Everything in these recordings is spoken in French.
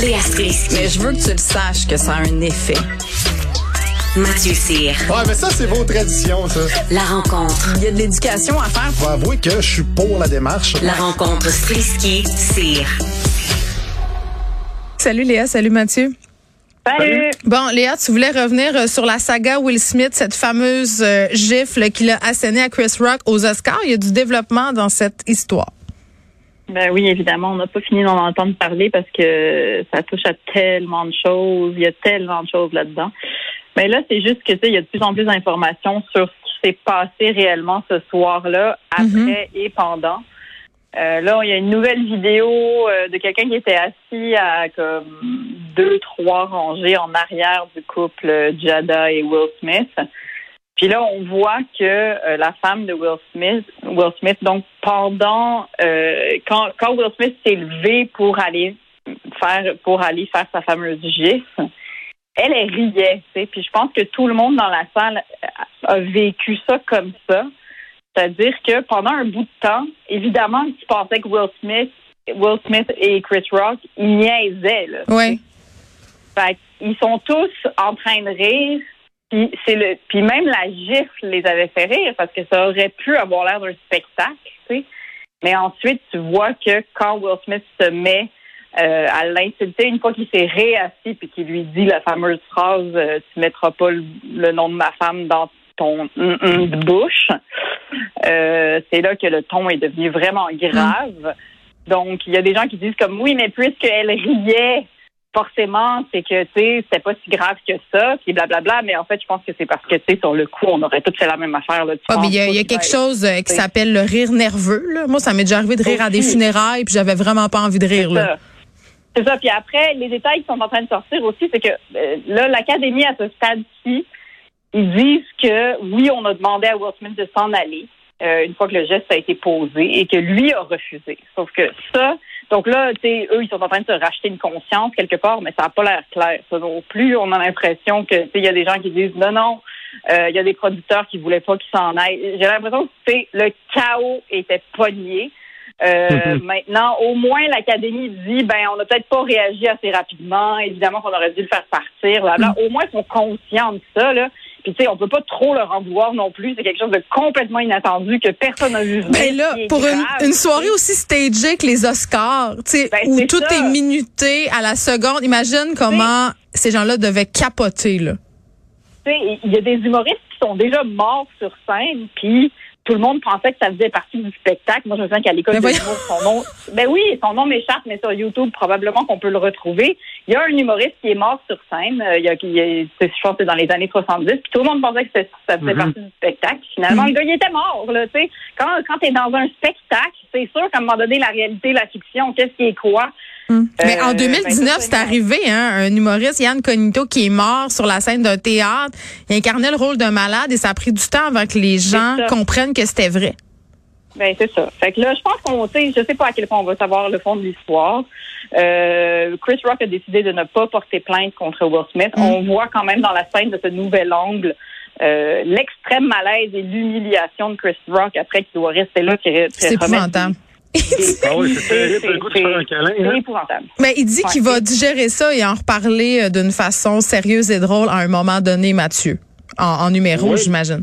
Léa Strisky. Mais je veux que tu le saches que ça a un effet. Mathieu Cyr. Ouais, mais ça, c'est vos traditions, ça. La rencontre. Il y a de l'éducation à faire. Faut avouer que je suis pour la démarche. La rencontre Strisky-Cyr. Salut Léa, salut Mathieu. Salut. Bon, Léa, tu voulais revenir euh, sur la saga Will Smith, cette fameuse euh, gifle qu'il a assénée à Chris Rock aux Oscars. Il y a du développement dans cette histoire. Ben oui, évidemment, on n'a pas fini d'en entendre parler parce que ça touche à tellement de choses. Il y a tellement de choses là-dedans. Mais là, c'est juste que tu sais, il y a de plus en plus d'informations sur ce qui s'est passé réellement ce soir-là, après et pendant. Euh, là, il y a une nouvelle vidéo euh, de quelqu'un qui était assis à comme deux, trois rangées en arrière du couple euh, Jada et Will Smith. Puis là, on voit que euh, la femme de Will Smith, Will Smith, donc pendant euh, quand, quand Will Smith s'est levé pour aller faire pour aller faire sa fameuse gifle, elle, elle riait, tu sais. Puis je pense que tout le monde dans la salle a vécu ça comme ça. C'est-à-dire que pendant un bout de temps, évidemment, tu pensais que Will Smith, Will Smith et Chris Rock, ils niaisaient, là. Oui. Fait ils sont tous en train de rire. Puis c'est le, puis même la gifle les avait fait rire parce que ça aurait pu avoir l'air d'un spectacle, tu sais. Mais ensuite, tu vois que quand Will Smith se met euh, à l'insulter, une fois qu'il s'est réassis puis qu'il lui dit la fameuse phrase euh, "Tu mettras pas le, le nom de ma femme dans ton hum, hum de bouche", euh, c'est là que le ton est devenu vraiment grave. Donc, il y a des gens qui disent comme oui, mais puisqu'elle riait forcément, c'est que, tu sais, c'était pas si grave que ça, puis blablabla, mais en fait, je pense que c'est parce que, tu sais, sur le coup, on aurait tous fait la même affaire, là. Tu Ah, mais il y a, y quelque chose euh, qui s'appelle le rire nerveux. Là. Moi, ça m'est déjà arrivé de rire à des funérailles, puis j'avais vraiment pas envie de rire. C'est Là. ça. C'est ça. Puis après, les détails qui sont en train de sortir aussi, c'est que euh, là, l'Académie, à ce stade-ci, ils disent que oui, on a demandé à Will Smith de s'en aller euh, une fois que le geste a été posé et que lui a refusé. Sauf que ça, donc là, tu sais, eux, ils sont en train de se racheter une conscience quelque part, mais ça n'a pas l'air clair. Ça non plus, on a l'impression que, tu sais, il y a des gens qui disent non, non, euh, il y a des producteurs qui voulaient pas qu'ils s'en aillent. J'ai l'impression que, tu sais, le chaos était pogné. Euh, maintenant, au moins, l'Académie dit, ben, on n'a peut-être pas réagi assez rapidement. Évidemment qu'on aurait dû le faire partir. blabla. Au moins, ils sont conscients de ça, là. Puis, tu sais, on peut pas trop leur en vouloir non plus. C'est quelque chose de complètement inattendu que personne n'a vu venir. Ben là, pour une, soirée aussi stagée que les Oscars, tu sais, Ben, où tout ça. est minuté à la seconde, imagine comment ces gens-là devaient capoter. Là. Tu sais, il y a des humoristes qui sont déjà morts sur scène, puis tout le monde pensait que ça faisait partie du spectacle. Moi, je me souviens qu'à l'école Mais de l'humour, son nom, ben oui, son nom m'échappe, mais sur YouTube, probablement qu'on peut le retrouver. Il y a un humoriste qui est mort sur scène. euh, Il y a, il y a- je pense que c'est dans les années 70. Puis tout le monde pensait que c'était- ça faisait partie du spectacle. Finalement, le gars, il était mort. Là, tu sais. quand quand tu es dans un spectacle, c'est sûr qu'à un moment donné, la réalité, la fiction, qu'est-ce qui est quoi? Mais en Euh, 2019, ben, c'est arrivé, hein, un humoriste, Yann Cognito, qui est mort sur la scène d'un théâtre. Il incarnait le rôle d'un malade et ça a pris du temps avant que les gens comprennent que c'était vrai. Ben c'est ça. Fait que là, je pense qu'on, tu sais, je sais pas à quel point on va savoir le fond de l'histoire. Euh, Chris Rock a décidé de ne pas porter plainte contre Will Smith. Mm. On voit quand même dans la scène de ce nouvel angle euh, l'extrême malaise et l'humiliation de Chris Rock après qu'il doit rester là. C'est épouvantable. Ah oui, c'est terrible, le goût de faire un câlin, hein? Épouvantable. Mais il dit Ouais. qu'il va digérer ça et en reparler euh, d'une façon sérieuse et drôle à un moment donné, Mathieu. En, en numéro, Oui. j'imagine.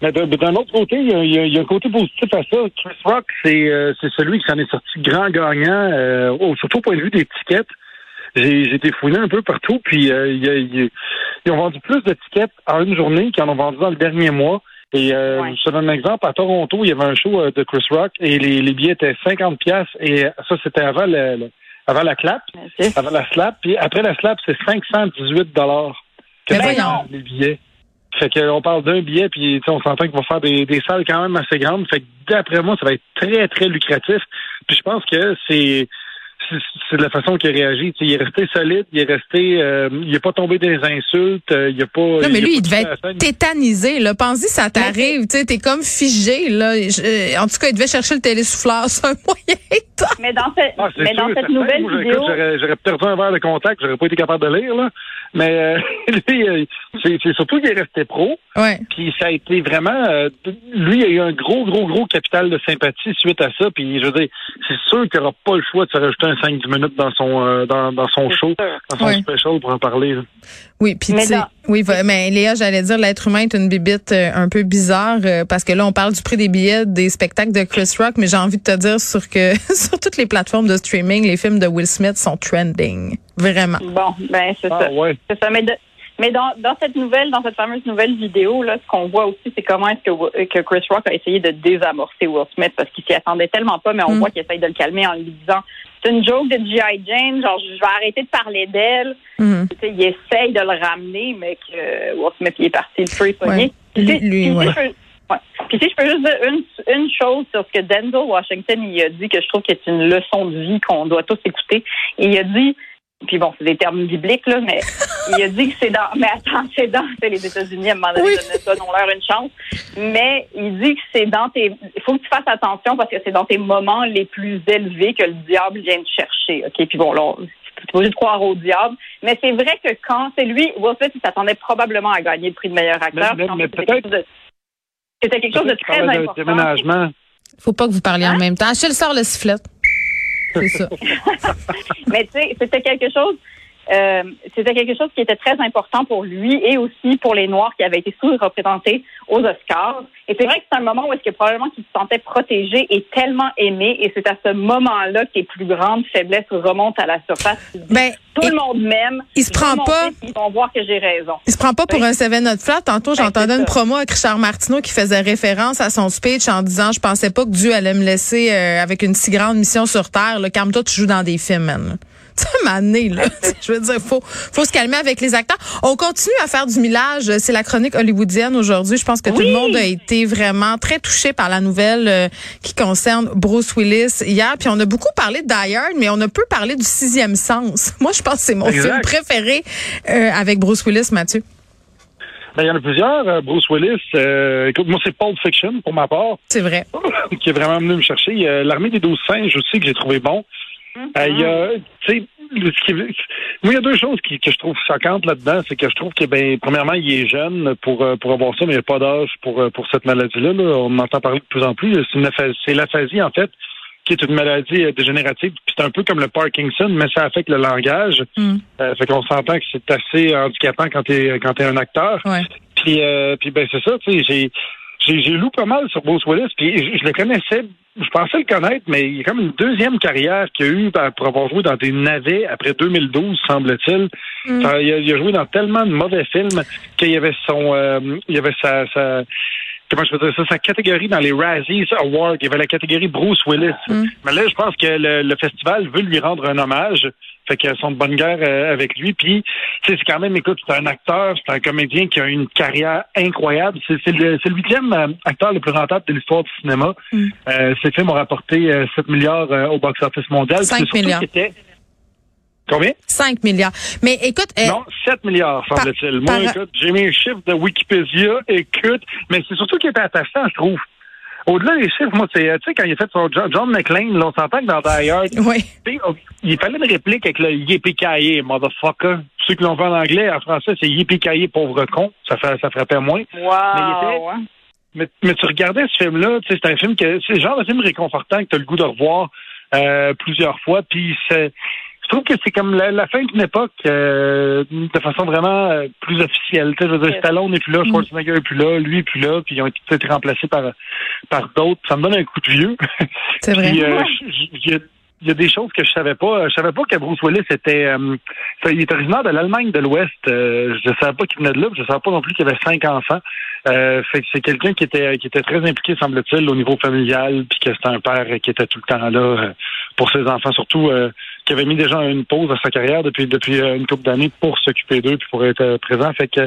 Mais d'un autre côté, il y, a, il y un côté positif à ça. Chris Rock, c'est euh, c'est celui qui s'en est sorti grand gagnant, euh, au- surtout au point de vue des tickets. J'ai j'ai été fouiné un peu partout, puis euh, il y a- il y a- ils ont vendu plus de tickets en une journée qu'ils en ont vendu dans le dernier mois. Et euh, Ouais. je te donne un exemple. À Toronto, il y avait un show euh, de Chris Rock et les, les billets étaient 50 pièces et ça, c'était avant le, le- avant la clap, avant la slap. Puis après la slap, c'est 518 dollars que voyons. les billets. Fait qu'on parle d'un billet, puis tu sais, on s'entend qu'il va faire des, des salles quand même assez grandes. Fait que d'après moi, ça va être très, très lucratif. Puis je pense que c'est c'est- c'est de la façon qu'il a réagi. Tu sais, il est resté solide, il est resté euh, il est pas tombé dans les insultes, euh, il a pas. Non, mais lui, il devait être tétanisé. Là. Pense-y, ça t'arrive. Tu sais, t'es comme figé. Là. Je- euh, en tout cas, il devait chercher le télésouffleur. C'est un moyen. Mais dans, Ah, mais dans cette certain. nouvelle Moi, vidéo, j'aurais perdu un verre de contact, j'aurais pas été capable de lire, là. Mais euh, lui, euh, c'est surtout qu'il est resté pro. Ouais. Puis ça a été vraiment, euh, lui, il a eu un gros, gros, gros capital de sympathie suite à ça. Puis je veux dire, c'est sûr qu'il n'aura pas le choix de se rajouter un 5-10 minutes dans son euh, dans, dans son show, dans son Ouais. special pour en parler. là. Oui, puis Mais tu oui, va- mais Léa, j'allais dire l'être humain est une bibite euh, un peu bizarre euh, parce que là on parle du prix des billets des spectacles de Chris Rock, mais j'ai envie de te dire sur que sur toutes les plateformes de streaming, les films de Will Smith sont trending, vraiment. Bon, ben c'est Ah ça. ouais. C'est ça. Mais, de- mais dans, dans cette nouvelle, dans cette fameuse nouvelle vidéo, là, ce qu'on voit aussi, c'est comment est-ce que, Wi- que Chris Rock a essayé de désamorcer Will Smith parce qu'il s'y attendait tellement pas, mais on Mm. voit qu'il essaye de le calmer en lui disant c'est une joke de G.I. Jane, genre je vais arrêter de parler d'elle. Tu sais, il essaye de le ramener, mais que Will Smith il est parti le feu pogné. Lui- ouais. Puis si je peux juste dire une, une chose sur ce que Denzel Washington il a dit que je trouve que c'est une leçon de vie qu'on doit tous écouter. Il a dit, puis bon, c'est des termes bibliques, là, mais il a dit que c'est dans, mais attends, c'est dans, c'est les États-Unis, à un moment donné, Oui. donnons-leur une chance. Mais il dit que c'est dans tes, il faut que tu fasses attention parce que c'est dans tes moments les plus élevés que le diable vient te chercher, ok? Puis bon, là, tu pas obligé de croire au diable. Mais c'est vrai que quand c'est lui, Will Smith, il s'attendait probablement à gagner le prix de meilleur acteur. Mais- mais- mais c'était quelque chose de- C'était quelque chose de Peut-être qu'il très important. déménagement. Faut pas que vous parliez en Hein? même temps. Achille sort le sifflet. C'est ça. Mais tu sais, c'était quelque chose. Euh, c'était quelque chose qui était très important pour lui et aussi pour les Noirs qui avaient été sous-représentés aux Oscars. Et c'est vrai que c'est un moment où est-ce que probablement qu'il se sentait protégé et tellement aimé. Et c'est à ce moment-là que tes plus grandes faiblesses remontent à la surface. Ben, Tout le monde m'aime. il se prend pas- Ils vont voir que j'ai raison. Il se prend pas pour Oui. un Seven Not Flat. Tantôt, Ben, j'entendais une promo avec Richard Martineau qui faisait référence à son speech en disant je pensais pas que Dieu allait me laisser euh, avec une si grande mission sur terre. Là, calme-toi, tu joues dans des films, man. Mané, là. Je veux dire, faut, faut se calmer avec les acteurs. On continue à faire du millage. C'est la chronique hollywoodienne aujourd'hui. Je pense que tout le monde a été vraiment très touché par la nouvelle euh, qui concerne Bruce Willis hier. Puis on a beaucoup parlé Hard, mais on a peu parlé du sixième sens. Moi, je pense que c'est mon Exact. film préféré euh, avec Bruce Willis, Mathieu. Ben, il y en a plusieurs. Euh, Bruce Willis, euh, écoute, moi, c'est Pulp Fiction, pour ma part, C'est vrai. qui est vraiment venu me chercher. L'Armée des douze singes aussi, que j'ai trouvé bon. Euh, il y a, tu sais, moi, il y a deux choses qui, que je trouve choquantes là-dedans. C'est que je trouve que, ben, premièrement, il est jeune pour, euh, pour avoir ça, mais il n'y a pas d'âge pour, euh, pour cette maladie-là. là. On en entend parler de plus en plus. C'est une apha- c'est l'aphasie, en fait, qui est une maladie dégénérative. Puis C'est un peu comme le Parkinson, mais ça affecte le langage. Mm. Euh, fait qu'on s'entend que c'est assez handicapant quand t'es quand t'es un acteur. Ouais. Puis, euh, puis ben c'est ça, tu sais, j'ai lu pas mal sur Bruce Willis, puis je, je le connaissais, je pensais le connaître, mais il y a comme une deuxième carrière qu'il a eu pour avoir joué dans des navets après 2012, semble-t-il. Mm. Il, a, il a joué dans tellement de mauvais films qu'il y avait son, euh, il y avait sa, sa comment je peux dire ça, sa catégorie dans les Razzies Awards, il y avait la catégorie Bruce Willis. Mm. Mais là, je pense que le, le festival veut lui rendre un hommage. Fait qu'elles sont de bonne guerre euh, avec lui. Puis, c'est quand même, écoute, c'est un acteur, c'est un comédien qui a une carrière incroyable. C'est le, huitième euh, acteur le plus rentable de l'histoire du cinéma. Mm. Euh, ces films ont rapporté euh, 7 milliards au box-office mondial. Puis Cinq c'est surtout milliards. qu'il était- Combien? 5 milliards. Mais écoute, euh, Non, 7 milliards, semble-t-il. Moi, par- écoute, j'ai mis un chiffre de Wikipédia, écoute, mais c'est surtout qu'il était attachant, je trouve. Au-delà des chiffres, moi, c'est, euh, tu sais, quand il a fait son John, John McClane, là, on s'entend que dans Die Hard, oui. il fallait une réplique avec le yippee motherfucker. Ceux qui l'ont fait en anglais, en français, c'est yippee pauvre con. Ça, fait, ça frappait moins. Wow. Mais il était- ouais. Mais, mais tu regardais ce film-là, tu sais, c'est un film que c'est le genre de film réconfortant que tu as le goût de revoir euh, plusieurs fois. Puis c'est, je trouve que c'est comme la, la fin d'une époque euh, de façon vraiment euh, plus officielle. Je veux dire, Yes. Stallone n'est plus là, Mm. Schwarzenegger n'est plus là, lui n'est plus là, puis ils ont été remplacés par par d'autres. Ça me donne un coup de vieux. C'est vrai. Euh, il y a- il y a des choses que je savais pas. Je savais pas que Bruce Willis était. euh, il est originaire de l'Allemagne de l'Ouest. Je savais pas qu'il venait de là. Je savais pas non plus qu'il avait cinq enfants. Euh, fait que c'est quelqu'un qui était qui était très impliqué, semble-t-il, au niveau familial, puis que c'était un père qui était tout le temps là pour ses enfants, surtout euh, qui avait mis déjà une pause à sa carrière depuis depuis euh, une couple d'années pour s'occuper d'eux puis pour être euh, présent. Fait que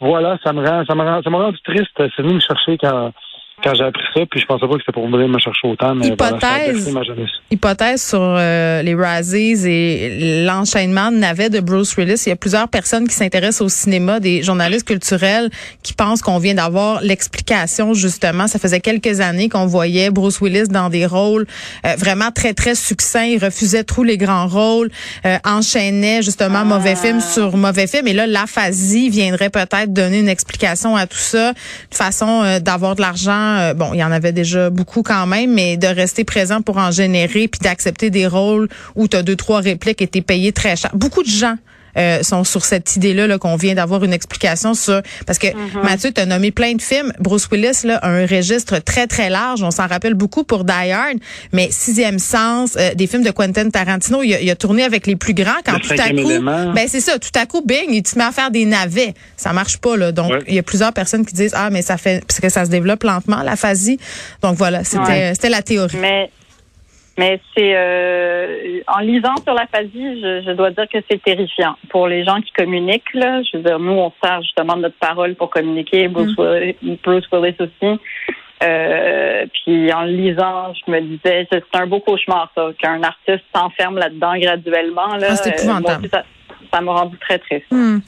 voilà, ça me rend ça me rend ça m'a rendu triste. C'est venu me chercher quand quand j'ai appris ça, puis je pensais pas que c'était pour venir me chercher autant, mais hypothèse, voilà, ma jeunesse. Hypothèse sur euh, les Razzies et l'enchaînement de navets de Bruce Willis. Il y a plusieurs personnes qui s'intéressent au cinéma, des journalistes culturels qui pensent qu'on vient d'avoir l'explication justement. Ça faisait quelques années qu'on voyait Bruce Willis dans des rôles euh, vraiment très très succincts. Il refusait tous les grands rôles, euh, enchaînait justement mauvais Ah. film sur mauvais film. Et là, l'aphasie viendrait peut-être donner une explication à tout ça, de façon euh, d'avoir de l'argent euh, bon, il y en avait déjà beaucoup quand même, mais de rester présent pour en générer puis d'accepter des rôles où tu as deux, trois répliques et t'es payé très cher. Beaucoup de gens euh, sont sur cette idée-là là, qu'on vient d'avoir une explication sur parce que Mathieu t'a nommé plein de films. Bruce Willis là a un registre très très large. On s'en rappelle beaucoup pour Die Hard. Mais Sixième Sens euh, des films de Quentin Tarantino il a, il a tourné avec les plus grands quand Le tout à coup élément. ben c'est ça tout à coup bing il te met à faire des navets. Ça marche pas là. Donc Ouais. il y a plusieurs personnes qui disent ah mais ça fait parce que ça se développe lentement l'aphasie donc voilà c'était Ouais. c'était la théorie. Mais mais c'est euh, en lisant sur l'aphasie, je, je dois dire que c'est terrifiant pour les gens qui communiquent. Là, je veux dire, nous on sert justement de notre parole pour communiquer. Bruce, Willis, Bruce Willis aussi. Euh, puis en lisant, je me disais, c'est un beau cauchemar ça, qu'un artiste s'enferme là-dedans graduellement. Là, Ah, c'est Euh, épouvantable. moi aussi, ça ça m'a rendu très triste. Hmm.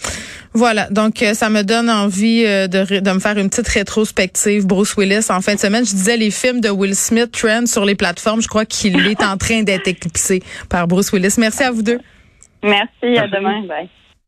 Voilà, donc euh, ça me donne envie euh, de, de me faire une petite rétrospective Bruce Willis en fin de semaine. Je disais les films de Will Smith trend sur les plateformes, je crois qu'il est en train d'être éclipsé par Bruce Willis. Merci à vous deux. Merci, à demain. Bye.